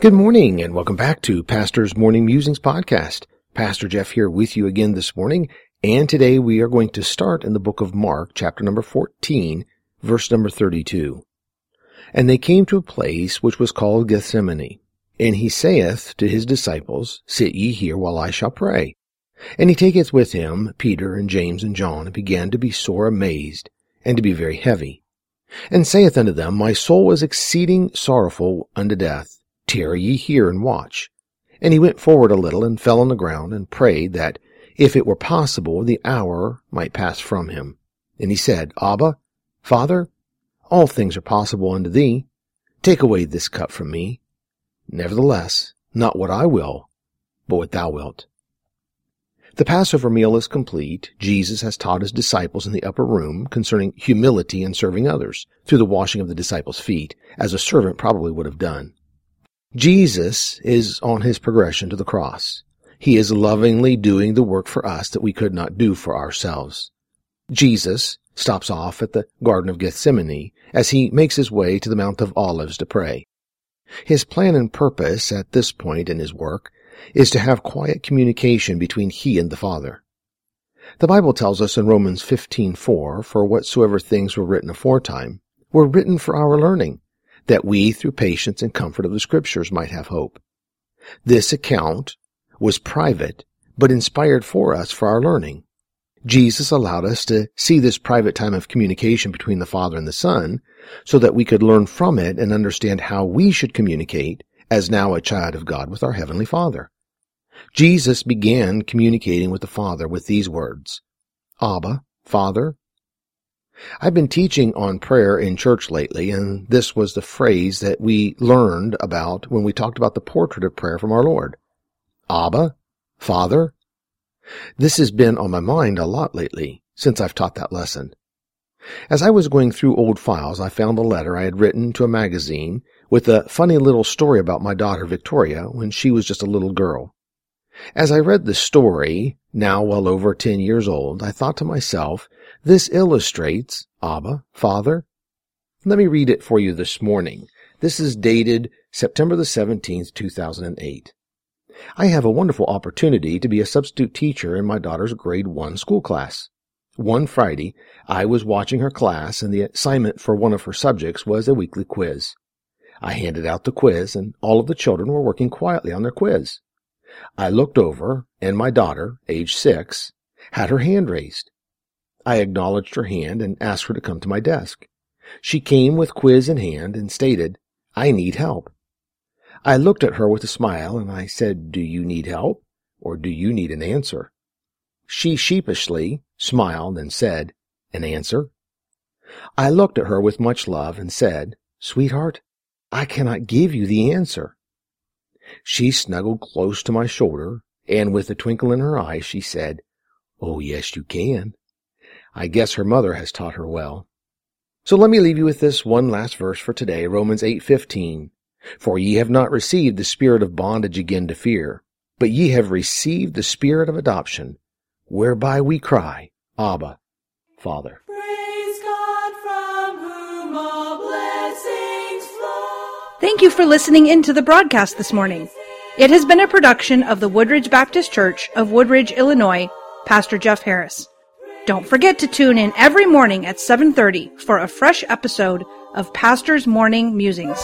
Good morning and welcome back to Pastor's Morning Musings podcast. Pastor Jeff here with you again this morning. And today we are going to start in the book of Mark, chapter number 14, verse number 32. And they came to a place which was called Gethsemane. And he saith to his disciples, Sit ye here while I shall pray. And he taketh with him Peter and James and John, and began to be sore amazed, and to be very heavy. And saith unto them, My soul is exceeding sorrowful unto death Tarry ye here and watch. And he went forward a little and fell on the ground and prayed that, if it were possible, the hour might pass from him. And he said, Abba, Father, all things are possible unto thee. Take away this cup from me. Nevertheless, not what I will, but what thou wilt. The Passover meal is complete. Jesus has taught his disciples in the upper room concerning humility and serving others through the washing of the disciples' feet, as a servant probably would have done. Jesus is on his progression to the cross. He is lovingly doing the work for us that we could not do for ourselves. Jesus stops off at the Garden of Gethsemane as he makes his way to the Mount of Olives to pray. His plan and purpose at this point in his work is to have quiet communication between he and the Father. The Bible tells us in Romans 15:4, for whatsoever things were written aforetime were written for our learning, that we, through patience and comfort of the Scriptures, might have hope. This account was private, but inspired for us for our learning. Jesus allowed us to see this private time of communication between the Father and the Son so that we could learn from it and understand how we should communicate as now a child of God with our Heavenly Father. Jesus began communicating with the Father with these words, Abba, Father, I've been teaching on prayer in church lately, and this was the phrase that we learned about when we talked about the portrait of prayer from our Lord. Abba, Father. This has been on my mind a lot lately since I've taught that lesson. As I was going through old files, I found a letter I had written to a magazine with a funny little story about my daughter Victoria when she was just a little girl. As I read the story, now well over ten years old, I thought to myself this illustrates, Abba, Father. Let me read it for you this morning. This is dated September the 17th, 2008. I have a wonderful opportunity to be a substitute teacher in my daughter's grade one school class. One Friday, I was watching her class and the assignment for one of her subjects was a weekly quiz. I handed out the quiz and all of the children were working quietly on their quiz. I looked over and my daughter, age six, had her hand raised. I acknowledged her hand and asked her to come to my desk. She came with quiz in hand and stated, I need help. I looked at her with a smile and I said, Do you need help or do you need an answer? She sheepishly smiled and said, An answer? I looked at her with much love and said, Sweetheart, I cannot give you the answer. She snuggled close to my shoulder and with a twinkle in her eye she said, Oh, yes, you can. I guess her mother has taught her well. So let me leave you with this one last verse for today, Romans 8:15. For ye have not received the spirit of bondage again to fear, but ye have received the spirit of adoption, whereby we cry, Abba, Father. Thank you for listening in to the broadcast this morning. It has been a production of the Woodridge Baptist Church of Woodridge, Illinois, Pastor Jeff Harris. Don't forget to tune in every morning at 7:30 for a fresh episode of Pastor's Morning Musings.